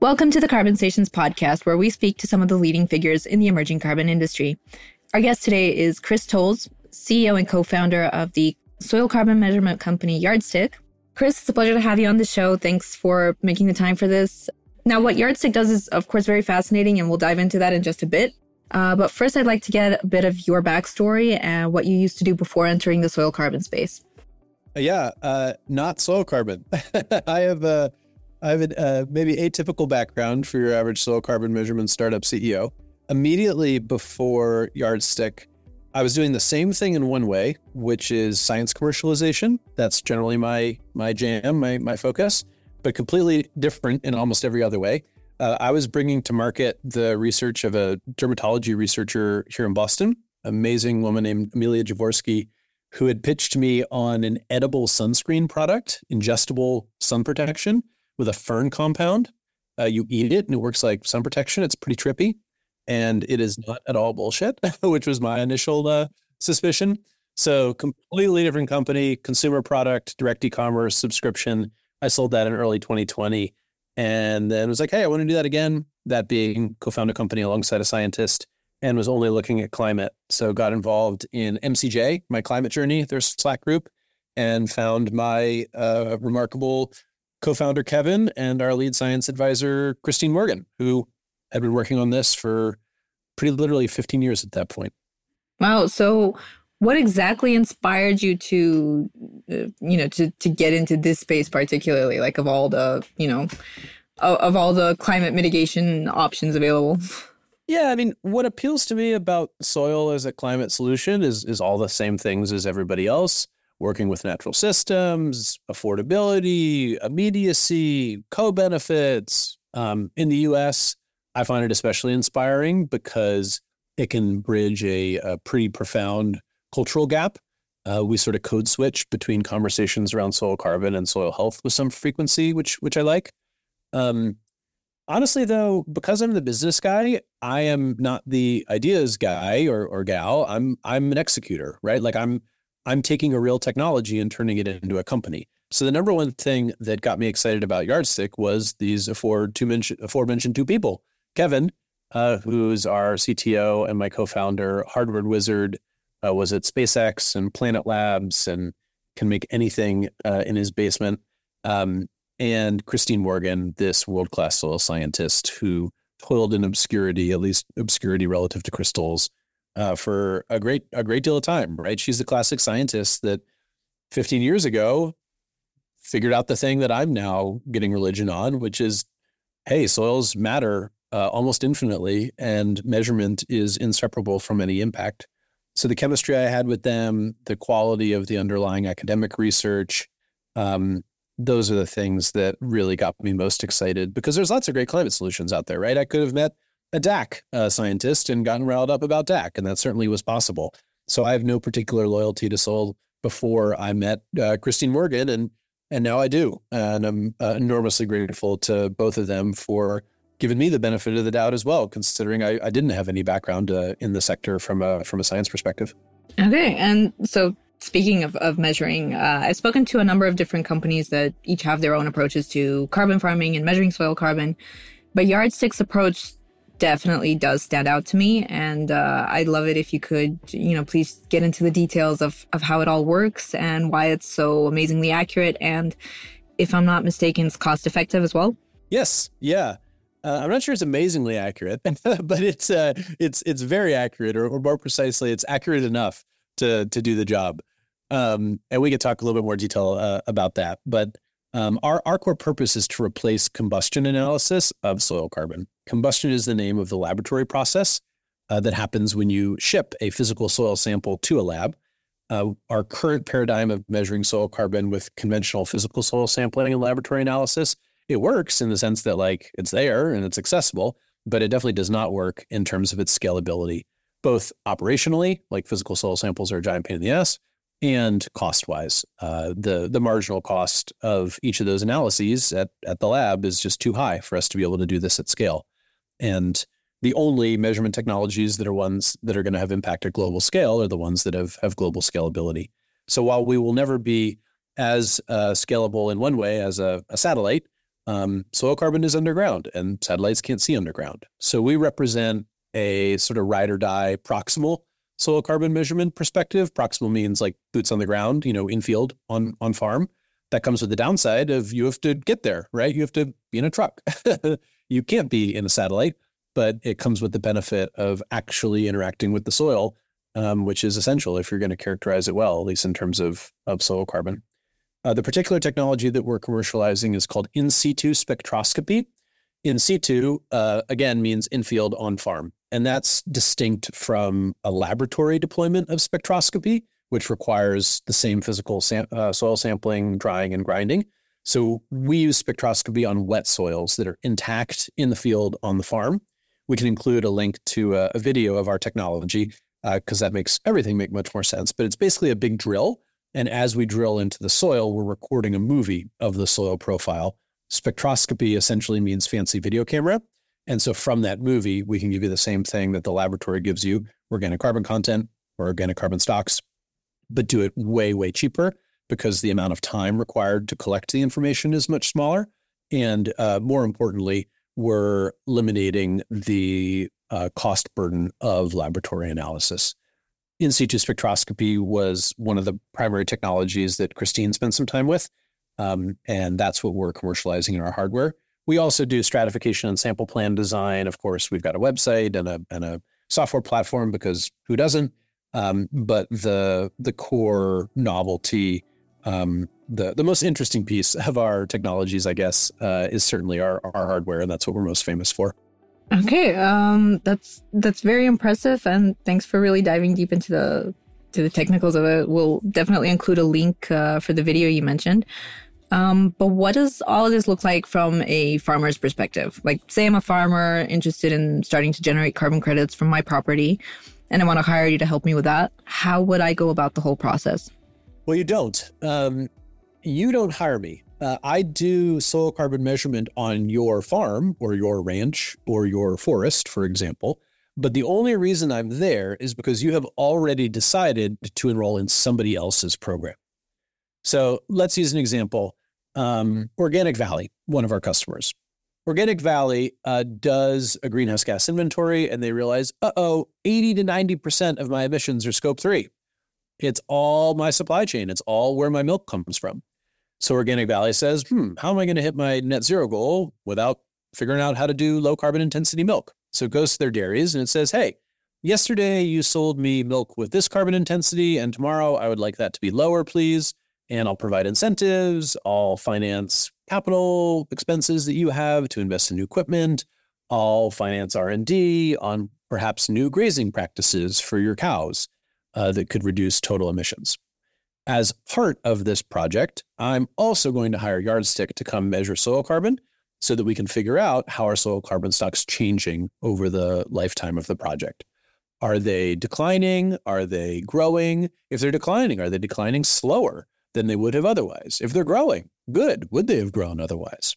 Welcome to the Carbon Stations podcast, where we speak to some of the leading figures in the emerging carbon industry. Our guest today is Chris Tolles, CEO and co founder of the soil carbon measurement company Yardstick. Chris, it's a pleasure to have you on the show. Thanks for making the time for this. Now, what Yardstick does is, of course, very fascinating, and we'll dive into that in just a bit. Uh, but first, I'd like to get a bit of your backstory and what you used to do before entering the soil carbon space. Yeah, uh, not soil carbon. I have a, I have a uh, maybe atypical background for your average soil carbon measurement startup CEO. Immediately before Yardstick, I was doing the same thing in one way, which is science commercialization. That's generally my my jam, my my focus, but completely different in almost every other way. Uh, I was bringing to market the research of a dermatology researcher here in Boston, amazing woman named Emilia Javorsky, who had pitched me on an edible sunscreen product, ingestible sun protection with a fern compound. Uh, you eat it and it works like sun protection. It's pretty trippy and it is not at all bullshit, which was my initial uh, suspicion. So, completely different company, consumer product, direct e commerce, subscription. I sold that in early 2020 and then was like, hey, I want to do that again. That being co founded a company alongside a scientist and was only looking at climate. So, got involved in MCJ, my climate journey, their Slack group, and found my uh, remarkable co founder, Kevin, and our lead science advisor, Cristine Morgan, who had been working on this for pretty literally 15 years at that point. Wow. So, what exactly inspired you to, uh, you know, to to get into this space particularly? Like of all the, you know, of, of all the climate mitigation options available. Yeah, I mean, what appeals to me about soil as a climate solution is is all the same things as everybody else. Working with natural systems, affordability, immediacy, co-benefits. Um, in the U.S., I find it especially inspiring because it can bridge a, a pretty profound cultural gap. Uh, we sort of code switch between conversations around soil carbon and soil health with some frequency, which which I like. Um, honestly, though, because I'm the business guy, I am not the ideas guy or or gal. I'm I'm an executor, right? Like I'm I'm taking a real technology and turning it into a company. So the number one thing that got me excited about Yardstick was these aforementioned two mention, aforementioned two people Kevin, uh, who's our CTO and my co-founder, hardware wizard, uh, was at SpaceX and Planet Labs and can make anything uh, in his basement. Um, and Cristine Morgan, this world-class soil scientist who toiled in obscurity, at least obscurity relative to crystals, uh, for a great a great deal of time. Right? She's the classic scientist that 15 years ago figured out the thing that I'm now getting religion on, which is, hey, soils matter uh, almost infinitely, and measurement is inseparable from any impact. So the chemistry I had with them, the quality of the underlying academic research, um, those are the things that really got me most excited because there's lots of great climate solutions out there, right? I could have met a DAC uh, scientist and gotten riled up about DAC, and that certainly was possible. So I have no particular loyalty to Soil before I met uh, Cristine Morgan, and and now I do, and I'm uh, enormously grateful to both of them for giving me the benefit of the doubt as well, considering I, I didn't have any background uh, in the sector from a from a science perspective. Okay, and so speaking of, of measuring, uh, I've spoken to a number of different companies that each have their own approaches to carbon farming and measuring soil carbon, but Yardstick's approach definitely does stand out to me, and uh, I'd love it if you could, you know, please get into the details of of how it all works and why it's so amazingly accurate, and if I'm not mistaken, it's cost effective as well. Yes, yeah. Uh, I'm not sure it's amazingly accurate, but it's uh, it's it's very accurate, or, or, more precisely, it's accurate enough to to do the job. Um, and we could talk a little bit more detail uh, about that. But um, our our core purpose is to replace combustion analysis of soil carbon. Combustion is the name of the laboratory process uh, that happens when you ship a physical soil sample to a lab. Uh, our current paradigm of measuring soil carbon with conventional physical soil sampling and laboratory analysis it works in the sense that like it's there and it's accessible, but it definitely does not work in terms of its scalability, both operationally, like physical soil samples are a giant pain in the ass, and cost wise. Uh, the the marginal cost of each of those analyses at, at the lab is just too high for us to be able to do this at scale. And the only measurement technologies that are ones that are going to have impact at global scale are the ones that have, have global scalability. So while we will never be as uh, scalable in one way as a, a satellite, um, soil carbon is underground and satellites can't see underground. So we represent a sort of ride or die proximal soil carbon measurement perspective. Proximal means like boots on the ground, you know, in field on on farm. That comes with the downside of you have to get there, right? You have to be in a truck. you can't be in a satellite, but it comes with the benefit of actually interacting with the soil, um, which is essential if you're going to characterize it well, at least in terms of of soil carbon. Uh, the particular technology that we're commercializing is called in situ spectroscopy. In situ, uh, again, means in field on farm. And that's distinct from a laboratory deployment of spectroscopy, which requires the same physical sam- uh, soil sampling, drying, and grinding. So we use spectroscopy on wet soils that are intact in the field on the farm. We can include a link to a, a video of our technology because uh, that makes everything make much more sense. But it's basically a big drill. And as we drill into the soil, we're recording a movie of the soil profile. Spectroscopy essentially means fancy video camera. And so from that movie, we can give you the same thing that the laboratory gives you organic carbon content or organic carbon stocks, but do it way, way cheaper because the amount of time required to collect the information is much smaller. And uh, more importantly, we're eliminating the uh, cost burden of laboratory analysis. In situ spectroscopy was one of the primary technologies that Cristine spent some time with. Um, and that's what we're commercializing in our hardware. We also do stratification and sample plan design. Of course, we've got a website and a and a software platform because who doesn't? Um, but the the core novelty, um, the the most interesting piece of our technologies, I guess, uh, is certainly our our hardware, and that's what we're most famous for. Okay, um, that's that's very impressive, and thanks for really diving deep into the to the technicals of it. We'll definitely include a link uh, for the video you mentioned. Um, but what does all of this look like from a farmer's perspective? Like, say I'm a farmer interested in starting to generate carbon credits from my property, and I want to hire you to help me with that. How would I go about the whole process? Well, you don't. Um, you don't hire me. Uh, I do soil carbon measurement on your farm or your ranch or your forest, for example. But the only reason I'm there is because you have already decided to enroll in somebody else's program. So let's use an example. Um, Organic Valley, one of our customers. Organic Valley uh, does a greenhouse gas inventory and they realize, uh oh, 80 to 90% of my emissions are scope three. It's all my supply chain, it's all where my milk comes from. So Organic Valley says, hmm, how am I going to hit my net zero goal without figuring out how to do low carbon intensity milk? So it goes to their dairies and it says, hey, yesterday you sold me milk with this carbon intensity, and tomorrow I would like that to be lower, please and I'll provide incentives. I'll finance capital expenses that you have to invest in new equipment. I'll finance R&D on perhaps new grazing practices for your cows uh, that could reduce total emissions. As part of this project, I'm also going to hire Yardstick to come measure soil carbon so that we can figure out how our soil carbon stock's changing over the lifetime of the project. Are they declining? Are they growing? If they're declining, are they declining slower? than they would have otherwise. If they're growing, good. Would they have grown otherwise?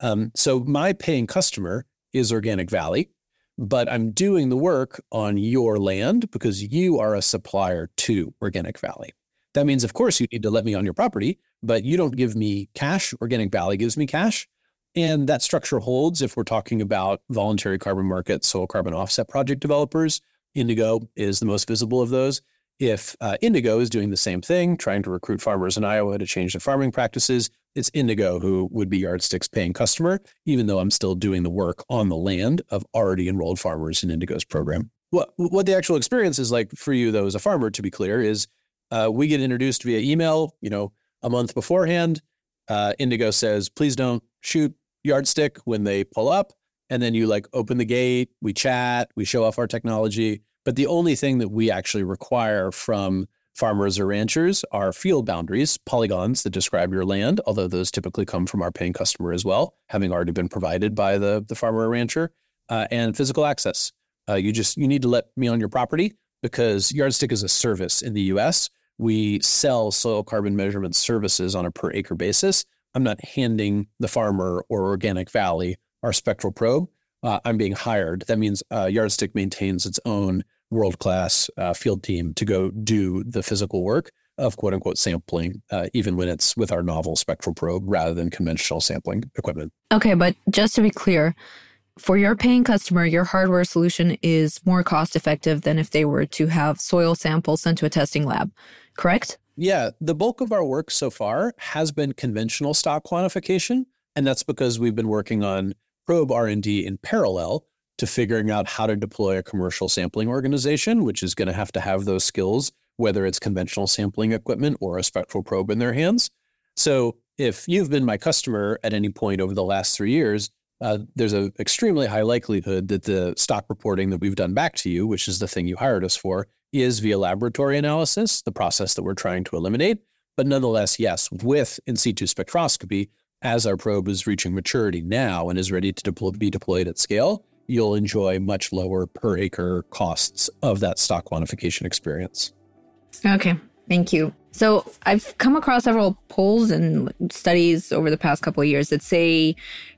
Um, so my paying customer is Organic Valley, but I'm doing the work on your land because you are a supplier to Organic Valley. That means, of course, you need to let me on your property, but you don't give me cash. Organic Valley gives me cash. And that structure holds if we're talking about voluntary carbon market, soil carbon offset project developers. Indigo is the most visible of those. If uh, Indigo is doing the same thing, trying to recruit farmers in Iowa to change their farming practices, it's Indigo who would be Yardstick's paying customer, even though I'm still doing the work on the land of already enrolled farmers in Indigo's program. What, what the actual experience is like for you, though, as a farmer, to be clear, is uh, we get introduced via email, you know, a month beforehand. Uh, Indigo says, please don't shoot Yardstick when they pull up. And then you like open the gate, we chat, we show off our technology. But the only thing that we actually require from farmers or ranchers are field boundaries, polygons that describe your land, although those typically come from our paying customer as well, having already been provided by the, the farmer or rancher, uh, and physical access. Uh, you just you need to let me on your property because Yardstick is a service in the U.S. We sell soil carbon measurement services on a per acre basis. I'm not handing the farmer or Organic Valley our spectral probe. Uh, I'm being hired. That means uh, Yardstick maintains its own world class uh, field team to go do the physical work. of quote unquote sampling, uh, even when it's with our novel spectral probe rather than conventional sampling equipment. Okay, but just to be clear, for your paying customer, your hardware solution is more cost effective than if they were to have soil samples sent to a testing lab, correct? Yeah, the bulk of our work so far has been conventional stock quantification, and that's because we've been working on probe R&D in parallel to figuring out how to deploy a commercial sampling organization, which is going to have to have those skills whether it's conventional sampling equipment or a spectral probe in their hands. So if you've been my customer at any point over the last three years, uh, there's an extremely high likelihood that the stock reporting that we've done back to you, which is the thing you hired us for, is via laboratory analysis, the process that we're trying to eliminate. But nonetheless, yes, with in situ spectroscopy, as our probe is reaching maturity now and is ready to be deployed at scale, you'll enjoy much lower per acre costs of that stock quantification experience. Okay, thank you. So I've come across several polls and studies over the past couple of years that say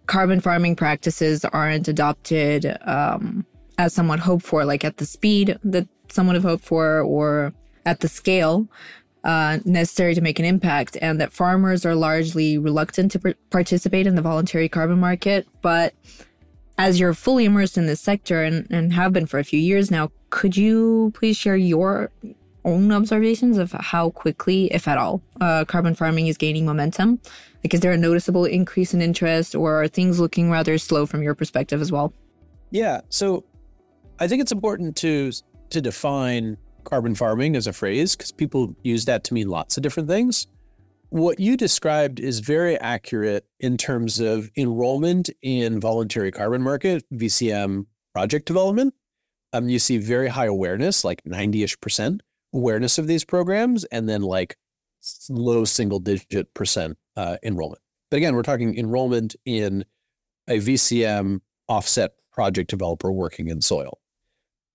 carbon farming practices aren't adopted um, as someone hoped for, like at the speed that someone have hoped for, or at the scale uh, necessary to make an impact, and that farmers are largely reluctant to pr- participate in the voluntary carbon market. But as you're fully immersed in this sector and, and have been for a few years now, could you please share your own observations of how quickly, if at all, uh, carbon farming is gaining momentum? Like, is there a noticeable increase in interest, or are things looking rather slow from your perspective as well? Yeah. So, I think it's important to to define carbon farming as a phrase because people use that to mean lots of different things. What you described is very accurate in terms of enrollment in voluntary carbon market VCM project development. Um, you see very high awareness, like 90 ish percent awareness of these programs and then like low single digit percent uh, enrollment. But again, we're talking enrollment in a VCM offset project developer working in soil.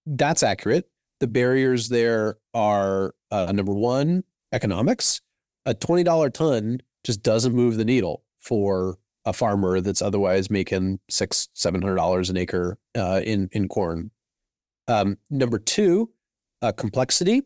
That's accurate. The barriers there are uh, number one, economics. A $20 ton just doesn't move the needle for a farmer that's otherwise making six, seven hundred dollars an acre uh, in in corn. Um, number two, uh, complexity.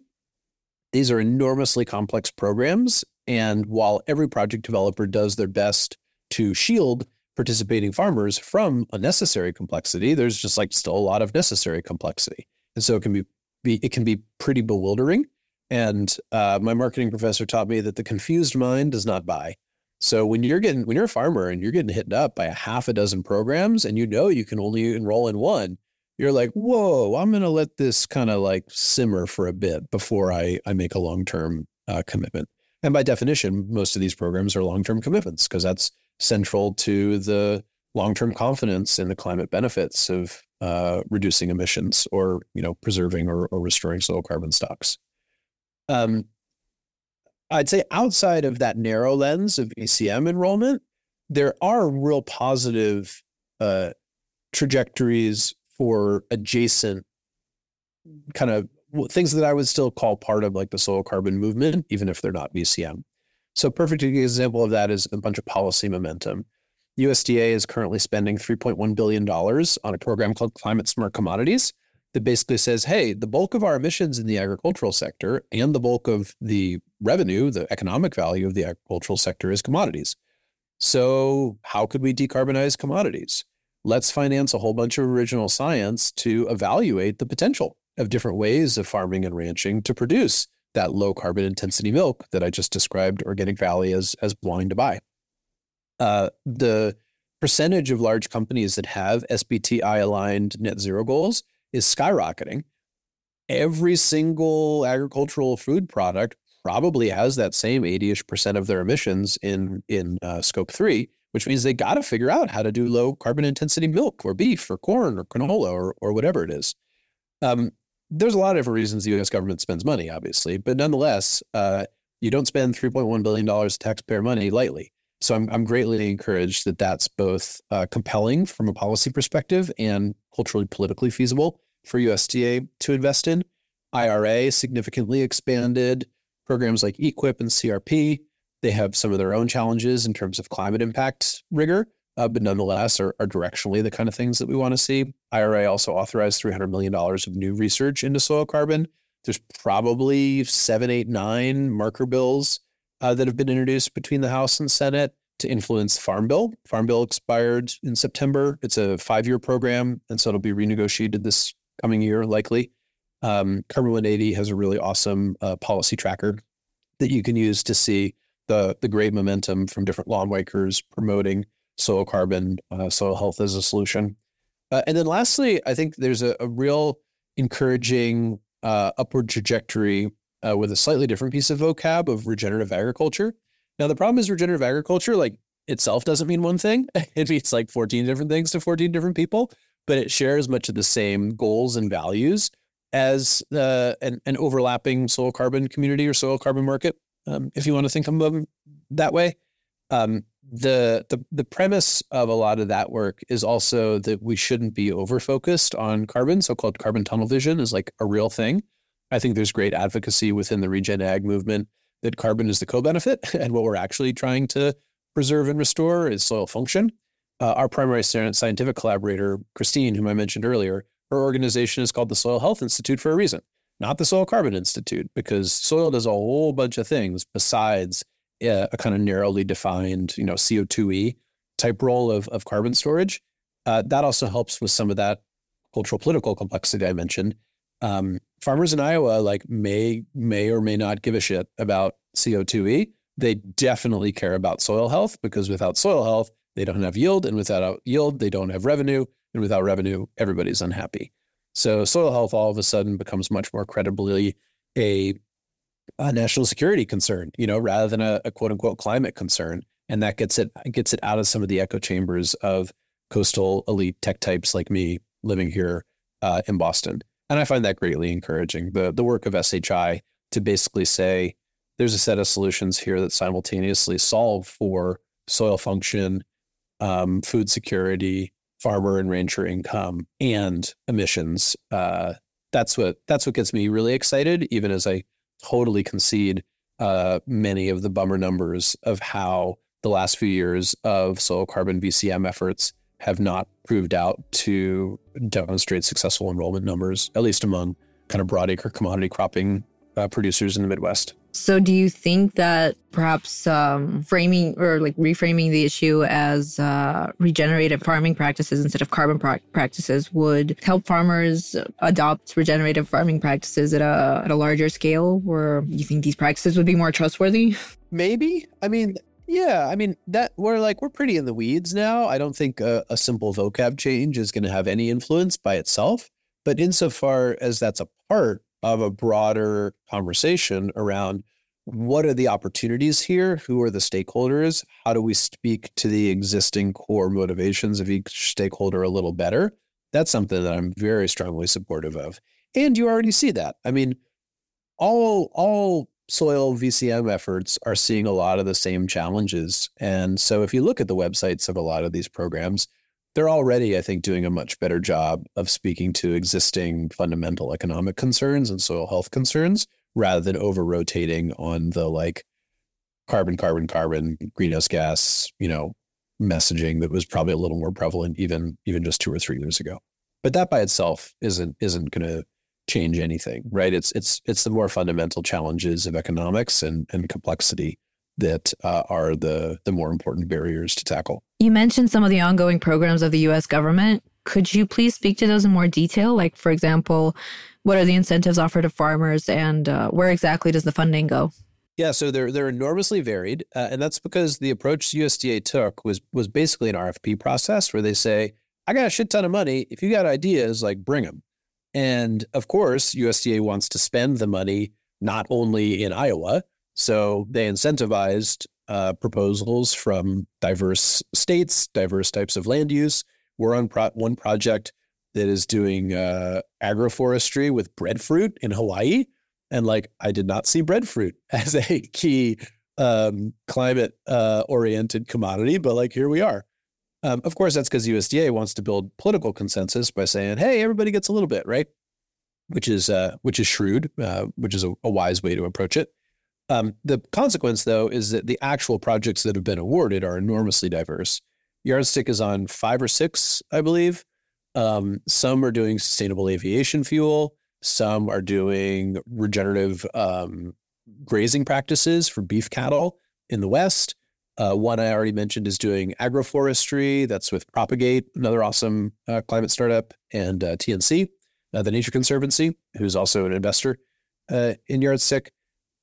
These are enormously complex programs. And while every project developer does their best to shield participating farmers from unnecessary complexity, there's just like still a lot of necessary complexity. And so it can be, be it can be pretty bewildering. And uh, my marketing professor taught me that the confused mind does not buy. So when you're getting when you're a farmer and you're getting hit up by a half a dozen programs and you know you can only enroll in one, you're like, whoa, I'm going to let this kind of like simmer for a bit before I, I make a long term uh, commitment. And by definition, most of these programs are long term commitments because that's central to the long term confidence in the climate benefits of uh, reducing emissions or you know preserving or, or restoring soil carbon stocks. Um, I'd say outside of that narrow lens of VCM enrollment, there are real positive uh, trajectories for adjacent kind of things that I would still call part of like the soil carbon movement, even if they're not VCM. So, perfect example of that is a bunch of policy momentum. USDA is currently spending $3.1 billion on a program called Climate Smart Commodities that basically says, hey, the bulk of our emissions in the agricultural sector and the bulk of the revenue, the economic value of the agricultural sector is commodities. So, how could we decarbonize commodities? let's finance a whole bunch of original science to evaluate the potential of different ways of farming and ranching to produce that low carbon intensity milk that I just described Organic Valley as as blind to buy. Uh, the percentage of large companies that have SBTI aligned net zero goals is skyrocketing. Every single agricultural food product probably has that same 80ish percent of their emissions in in uh, scope three which means they got to figure out how to do low carbon intensity milk or beef or corn or canola or, or whatever it is. Um, there's a lot of different reasons the U.S. government spends money, obviously, but nonetheless, uh, you don't spend 3.1 billion dollars taxpayer money lightly. So I'm I'm greatly encouraged that that's both uh, compelling from a policy perspective and culturally politically feasible for USDA to invest in. IRA significantly expanded programs like EQIP and CRP they have some of their own challenges in terms of climate impact rigor, uh, but nonetheless are, are directionally the kind of things that we want to see. IRA also authorized $300 million of new research into soil carbon There's probably seven, eight, nine marker bills uh, that have been introduced between the House and Senate to influence Farm Bill. Farm Bill expired in September. It's a five year program, and so it'll be renegotiated this coming year, likely. Um, Carbon 180 has a really awesome uh, policy tracker that you can use to see the the great momentum from different lawmakers promoting soil carbon, uh, soil health as a solution. Uh, and then lastly, I think there's a, a real encouraging uh, upward trajectory uh, with a slightly different piece of vocab of regenerative agriculture. Now, the problem is regenerative agriculture, like itself, doesn't mean one thing. it means like 14 different things to 14 different people, but it shares much of the same goals and values as uh, an, an, overlapping soil carbon community or soil carbon market, um, if you want to think of them that way. Um, the, the the premise of a lot of that work is also that we shouldn't be over focused on carbon. So-called carbon tunnel vision is like a real thing. I think there's great advocacy within the regen ag movement that carbon is the co-benefit, and what we're actually trying to preserve and restore is soil function. Uh, our primary scientific collaborator, Cristine, whom I mentioned earlier, her organization is called the Soil Health Institute for a reason, not the Soil Carbon Institute, because soil does a whole bunch of things besides uh, a kind of narrowly defined, you know, CO2e type role of, of carbon storage. Uh, that also helps with some of that cultural political complexity I mentioned. Um, farmers in Iowa like may may or may not give a shit about CO2e. They definitely care about soil health because without soil health, they don't have yield, and without yield, they don't have revenue, and without revenue, everybody's unhappy. So soil health all of a sudden becomes much more credibly a a national security concern, you know, rather than a, a, quote unquote climate concern. And that gets it gets it out of some of the echo chambers of coastal elite tech types like me living here uh, in Boston. And I find that greatly encouraging. The the work of SHI to basically say there's a set of solutions here that simultaneously solve for soil function, um, food security, farmer and rancher income, and emissions. Uh, that's what that's what gets me really excited, even as I totally concede uh, many of the bummer numbers of how the last few years of soil carbon VCM efforts have not proved out to demonstrate successful enrollment numbers, at least among kind of broadacre commodity cropping uh, producers in the Midwest. So, do you think that perhaps um, framing or like reframing the issue as uh, regenerative farming practices instead of carbon pra- practices would help farmers adopt regenerative farming practices at a at a larger scale? Or you think these practices would be more trustworthy? Maybe. I mean, yeah. I mean that we're like we're pretty in the weeds now. I don't think a, a simple vocab change is going to have any influence by itself. But insofar as that's a part of a broader conversation around what are the opportunities here? Who are the stakeholders? How do we speak to the existing core motivations of each stakeholder a little better? That's something that I'm very strongly supportive of. And you already see that. I mean, all all soil VCM efforts are seeing a lot of the same challenges. And so if you look at the websites of a lot of these programs, they're already, I think, doing a much better job of speaking to existing fundamental economic concerns and soil health concerns rather than over rotating on the like carbon, carbon, carbon, greenhouse gas, you know, messaging that was probably a little more prevalent even even just two or three years ago. But that by itself isn't isn't to change anything, right? It's it's it's the more fundamental challenges of economics and and complexity that uh, are the the more important barriers to tackle. You mentioned some of the ongoing programs of the U.S. government. Could you please speak to those in more detail? Like, for example, what are the incentives offered to farmers, and uh, where exactly does the funding go? Yeah, so they're they're enormously varied, uh, and that's because the approach USDA took was was basically an RFP process where they say, "I got a shit ton of money. If you got ideas, like bring them." And of course, USDA wants to spend the money not only in Iowa, so they incentivized uh, proposals from diverse states, diverse types of land use. We're on pro- one project that is doing uh, agroforestry with breadfruit in Hawaii. And like, I did not see breadfruit as a key um, climate uh, oriented commodity, but like, here we are. Um, of course, that's because USDA wants to build political consensus by saying, "Hey, everybody gets a little bit, right?" Which is uh, which is shrewd, uh, which is a, a, wise way to approach it. Um, the consequence, though, is that the actual projects that have been awarded are enormously diverse. Yardstick is on five or six, I believe. Um, some are doing sustainable aviation fuel. Some are doing regenerative um, grazing practices for beef cattle in the West. Uh, one I already mentioned is doing agroforestry. That's with Propagate, another awesome uh, climate startup, and uh, TNC, uh, the Nature Conservancy, who's also an investor uh, in Yardstick.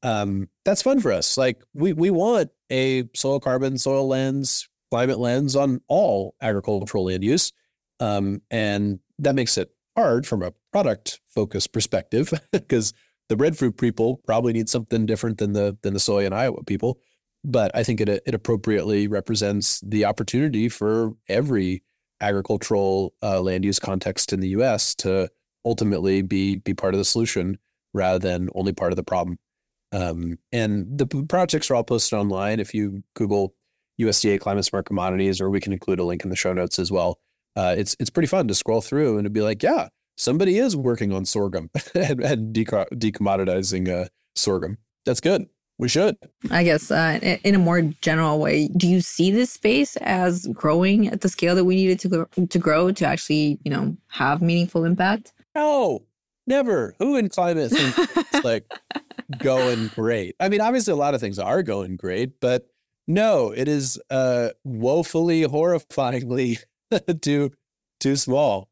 Um, that's fun for us. Like we we want a soil carbon, soil lens, climate lens on all agricultural land use, um, and that makes it hard from a product focused perspective because the breadfruit people probably need something different than the than the soy and Iowa people. But I think it it appropriately represents the opportunity for every agricultural uh, land use context in the U.S. to ultimately be be part of the solution rather than only part of the problem. Um, and the projects are all posted online. If you Google USDA climate smart commodities, or we can include a link in the show notes as well. Uh, it's it's pretty fun to scroll through and to be like, yeah, somebody is working on sorghum and, and decommoditizing uh, sorghum. That's good. We should. I guess uh, in a more general way, do you see this space as growing at the scale that we needed to grow, to grow to actually, you know, have meaningful impact? No, never. Who in climate thinks it's like going great? I mean, obviously, a lot of things are going great, but no, it is uh, woefully, horrifyingly too too small.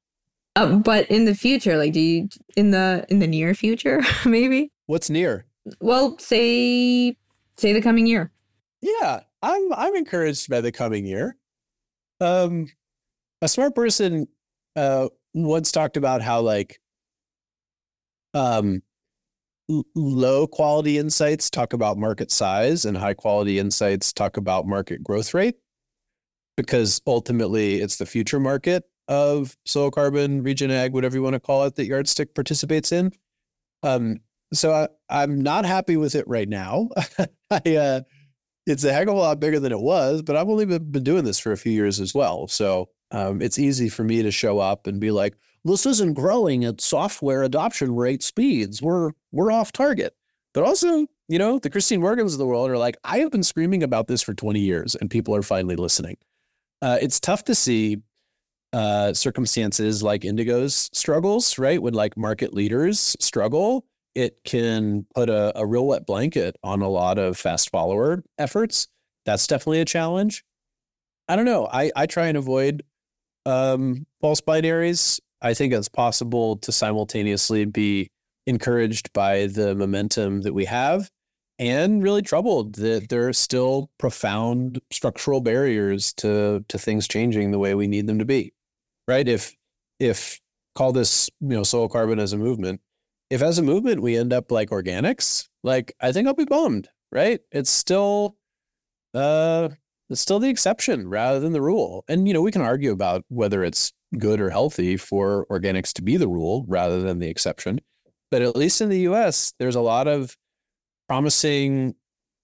Uh, but in the future, like, do you in the in the near future, maybe? What's near? Well, say say the coming year. Yeah, I'm I'm encouraged by the coming year. Um, a smart person uh once talked about how like um low quality insights talk about market size and high quality insights talk about market growth rate because ultimately it's the future market of soil carbon, regen ag, whatever you want to call it, that Yardstick participates in. Um, so I, I'm not happy with it right now. I, uh, it's a heck of a lot bigger than it was, but I've only been, been doing this for a few years as well. So um, it's easy for me to show up and be like, "This isn't growing at software adoption rate speeds. We're we're off target." But also, you know, the Cristine Morgans of the world are like, "I have been screaming about this for 20 years, and people are finally listening." Uh, it's tough to see uh, circumstances like Indigo's struggles, right? When like market leaders struggle, it can put a, a real wet blanket on a lot of fast follower efforts. That's definitely a challenge. I don't know. I, I try and avoid um, false binaries. I think it's possible to simultaneously be encouraged by the momentum that we have and really troubled that there are still profound structural barriers to to things changing the way we need them to be right? If if call this you know soil carbon as a movement, if as a movement we end up like organics, like I think I'll be bummed, right? It's still uh it's still the exception rather than the rule. And you know, we can argue about whether it's good or healthy for organics to be the rule rather than the exception. But at least in the US, there's a lot of promising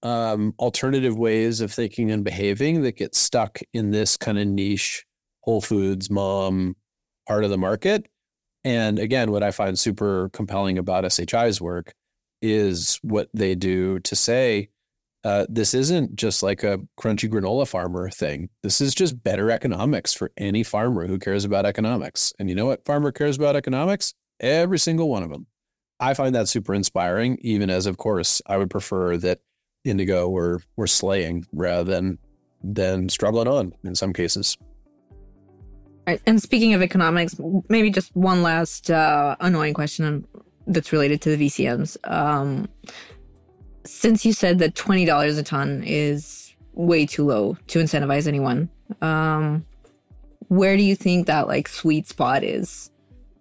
um, alternative ways of thinking and behaving that get stuck in this kind of niche Whole Foods, mom part of the market. And again, what I find super compelling about SHI's work is what they do to say uh, this isn't just like a crunchy granola farmer thing. This is just better economics for any farmer who cares about economics. And you know what farmer cares about economics? Every single one of them. I find that super inspiring, even as, of course, I would prefer that Indigo were were slaying rather than than struggling on in some cases. Right. And speaking of economics, maybe just one last uh, annoying question that's related to the VCMs. Um, since you said that twenty dollars a ton is way too low to incentivize anyone, um, where do you think that like sweet spot is,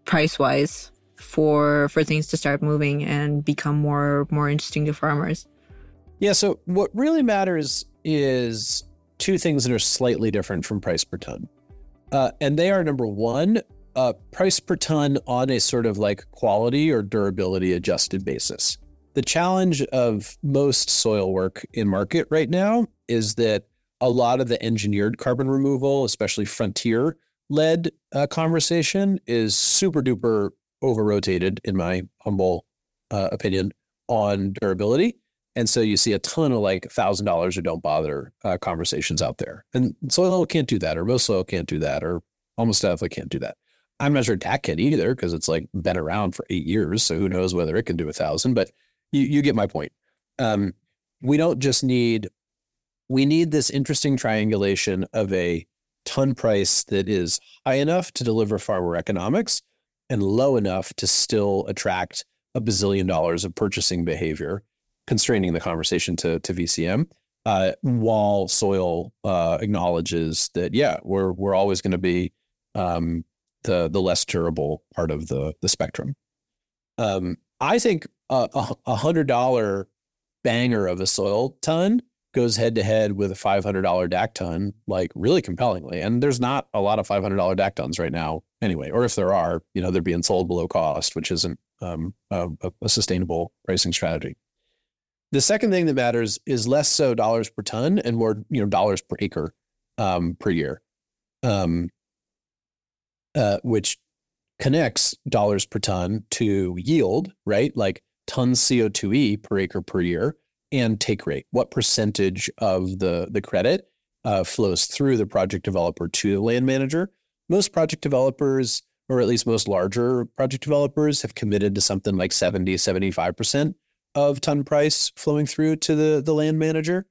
price wise, for for things to start moving and become more more interesting to farmers? Yeah. So what really matters is two things that are slightly different from price per ton. Uh, and they are number one, uh, price per ton on a sort of like quality or durability adjusted basis. The challenge of most soil work in market right now is that a lot of the engineered carbon removal, especially frontier led uh, conversation, is super duper over rotated, in my humble uh, opinion, on durability. And so you see a ton of like thousand dollars or don't bother uh, conversations out there. And soil can't do that, or most soil can't do that, or almost definitely can't do that. I'm not sure DAC can either because it's like been around for eight years. So who knows whether it can do a thousand, but you, you get my point. Um, we don't just need, we need this interesting triangulation of a ton price that is high enough to deliver farmer economics and low enough to still attract a bazillion dollars of purchasing behavior, constraining the conversation to, to VCM. Uh, while soil uh, acknowledges that, yeah, we're we're always going to be um, the the less durable part of the the spectrum. Um, I think a, a hundred dollar banger of a soil ton goes head to head with a five hundred dollar DAC ton, like really compellingly. And there's not a lot of five hundred dollar DAC tons right now, anyway. Or if there are, you know, they're being sold below cost, which isn't um, a, a sustainable pricing strategy. The second thing that matters is less so dollars per ton and more, you know, dollars per acre um, per year. Um, uh, which connects dollars per ton to yield, right? Like tons CO2e per acre per year, and take rate. What percentage of the the credit uh, flows through the project developer to the land manager? Most project developers, or at least most larger project developers, have committed to something like 70, 75% of ton price flowing through to the, the land manager.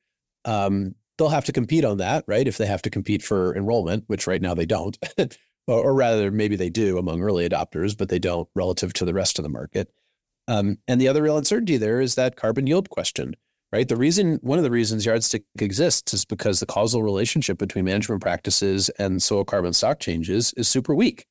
Um, they'll have to compete on that, right? If they have to compete for enrollment, which right now they don't. or, or rather, maybe they do among early adopters, but they don't relative to the rest of the market. Um, and the other real uncertainty there is that carbon yield question, right? The reason, one of the reasons Yardstick exists is because the causal relationship between management practices and soil carbon stock changes is super weak.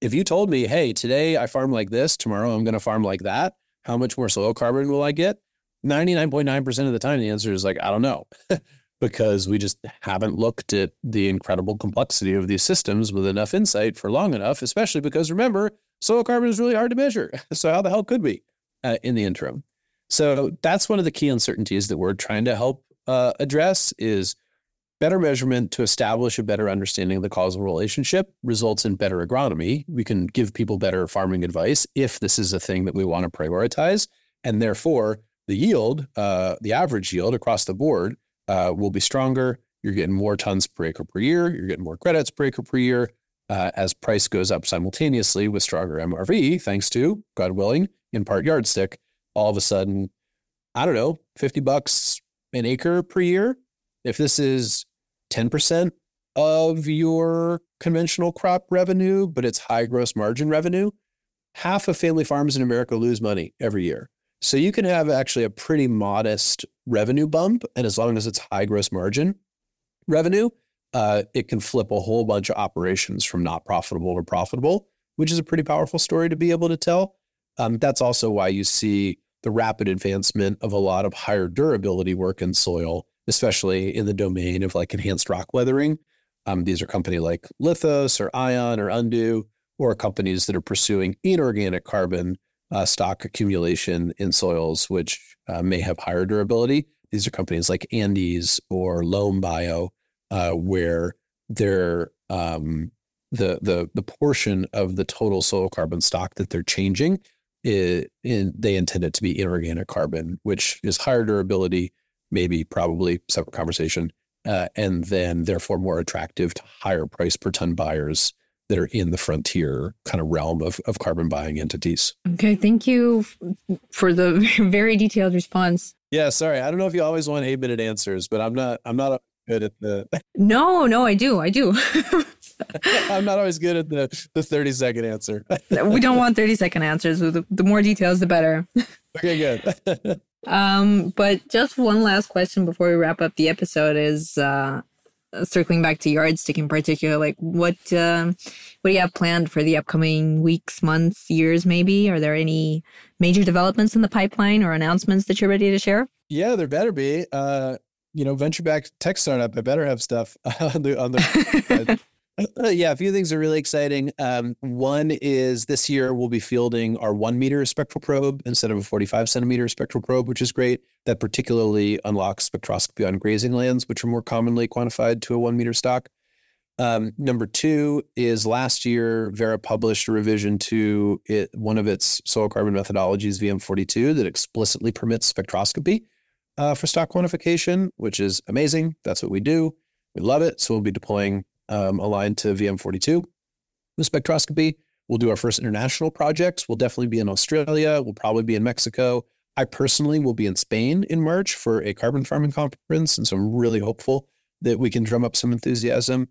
If you told me, hey, today I farm like this, tomorrow I'm going to farm like that, how much more soil carbon will I get? 99.9% of the time, the answer is like, I don't know. because we just haven't looked at the incredible complexity of these systems with enough insight for long enough, especially because remember, soil carbon is really hard to measure. So, how the hell could we uh, in the interim? So, that's one of the key uncertainties that we're trying to help uh, address is better measurement to establish a better understanding of the causal relationship results in better agronomy. We can give people better farming advice if this is a thing that we want to prioritize. And therefore, the yield, uh, the average yield across the board, uh, will be stronger. You're getting more tons per acre per year. You're getting more credits per acre per year. Uh, as price goes up simultaneously with stronger MRV, thanks to, God willing, in part yardstick, all of a sudden, I don't know, 50 bucks an acre per year. If this is 10% of your conventional crop revenue, but it's high gross margin revenue, half of family farms in America lose money every year. So you can have actually a pretty modest revenue bump. And as long as it's high gross margin revenue, uh, it can flip a whole bunch of operations from not profitable to profitable, which is a pretty powerful story to be able to tell. Um, that's also why you see the rapid advancement of a lot of higher durability work in soil, especially in the domain of like enhanced rock weathering. Um, these are companies like Lithos or Eion or Undo, or companies that are pursuing inorganic carbon uh, stock accumulation in soils, which uh, may have higher durability. These are companies like Andes or Loam Bio, uh, where they're um, the the the portion of the total soil carbon stock that they're changing, it, in, they intend it to be inorganic carbon, which is higher durability, maybe probably separate conversation, uh, and then therefore more attractive to higher price per ton buyers that are in the frontier kind of realm of, of carbon buying entities. Okay, thank you for the very detailed response. Yeah, sorry. I don't know if you always want eight minute answers, but I'm not I'm not good at the No, no, I do. I do. I'm not always good at the, the 30 second answer. we don't want 30 second answers. The, the more details, the better. okay, good. Um, but just one last question before we wrap up the episode is uh, circling back to yardstick in particular, like what uh, what do you have planned for the upcoming weeks, months, years? Maybe are there any major developments in the pipeline or announcements that you're ready to share? Yeah, there better be. Uh, you know, venture back tech startup. I better have stuff on the on the. Uh, yeah, a few things are really exciting. Um, one is this year we'll be fielding our one meter spectral probe instead of a 45 centimeter spectral probe, which is great. That particularly unlocks spectroscopy on grazing lands, which are more commonly quantified to a one meter stock. Um, number two is last year, Verra published a revision to it, one of its soil carbon methodologies, VM42, that explicitly permits spectroscopy uh, for stock quantification, which is amazing. That's what we do. We love it. So we'll be deploying um, aligned to VM42 with spectroscopy. We'll do our first international projects. We'll definitely be in Australia. We'll probably be in Mexico. I personally will be in Spain in March for a carbon farming conference. And so I'm really hopeful that we can drum up some enthusiasm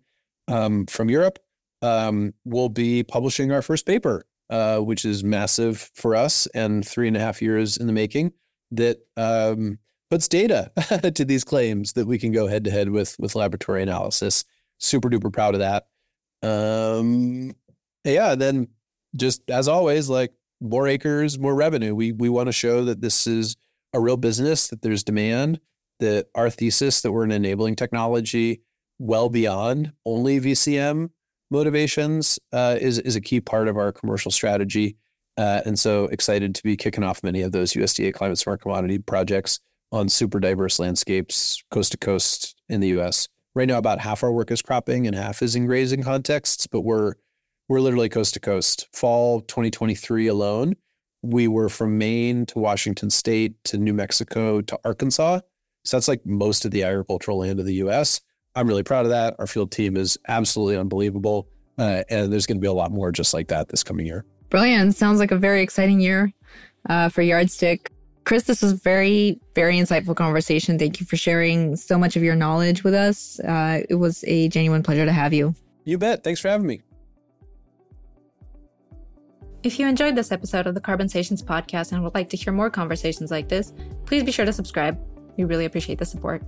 um, from Europe. Um, we'll be publishing our first paper, uh, which is massive for us and three and a half years in the making that um, puts data to these claims that we can go head to head with with laboratory analysis. Super duper proud of that. Um, yeah, then just as always, like more acres, more revenue. We we want to show that this is a real business, that there's demand, that our thesis that we're an enabling technology well beyond only VCM motivations uh, is is a key part of our commercial strategy. Uh, and so excited to be kicking off many of those USDA climate smart commodity projects on super diverse landscapes coast to coast in the US. Right now, about half our work is cropping and half is in grazing contexts, but we're we're literally coast to coast. Fall 2023 alone, we were from Maine to Washington State to New Mexico to Arkansas. So that's like most of the agricultural land of the US. I'm really proud of that. Our field team is absolutely unbelievable. Uh, and there's going to be a lot more just like that this coming year. Brilliant. Sounds like a very exciting year uh, for Yard Stick. Chris, this was a very, very insightful conversation. Thank you for sharing so much of your knowledge with us. Uh, it was a genuine pleasure to have you. You bet. Thanks for having me. If you enjoyed this episode of the Carbon Stations podcast and would like to hear more conversations like this, please be sure to subscribe. We really appreciate the support.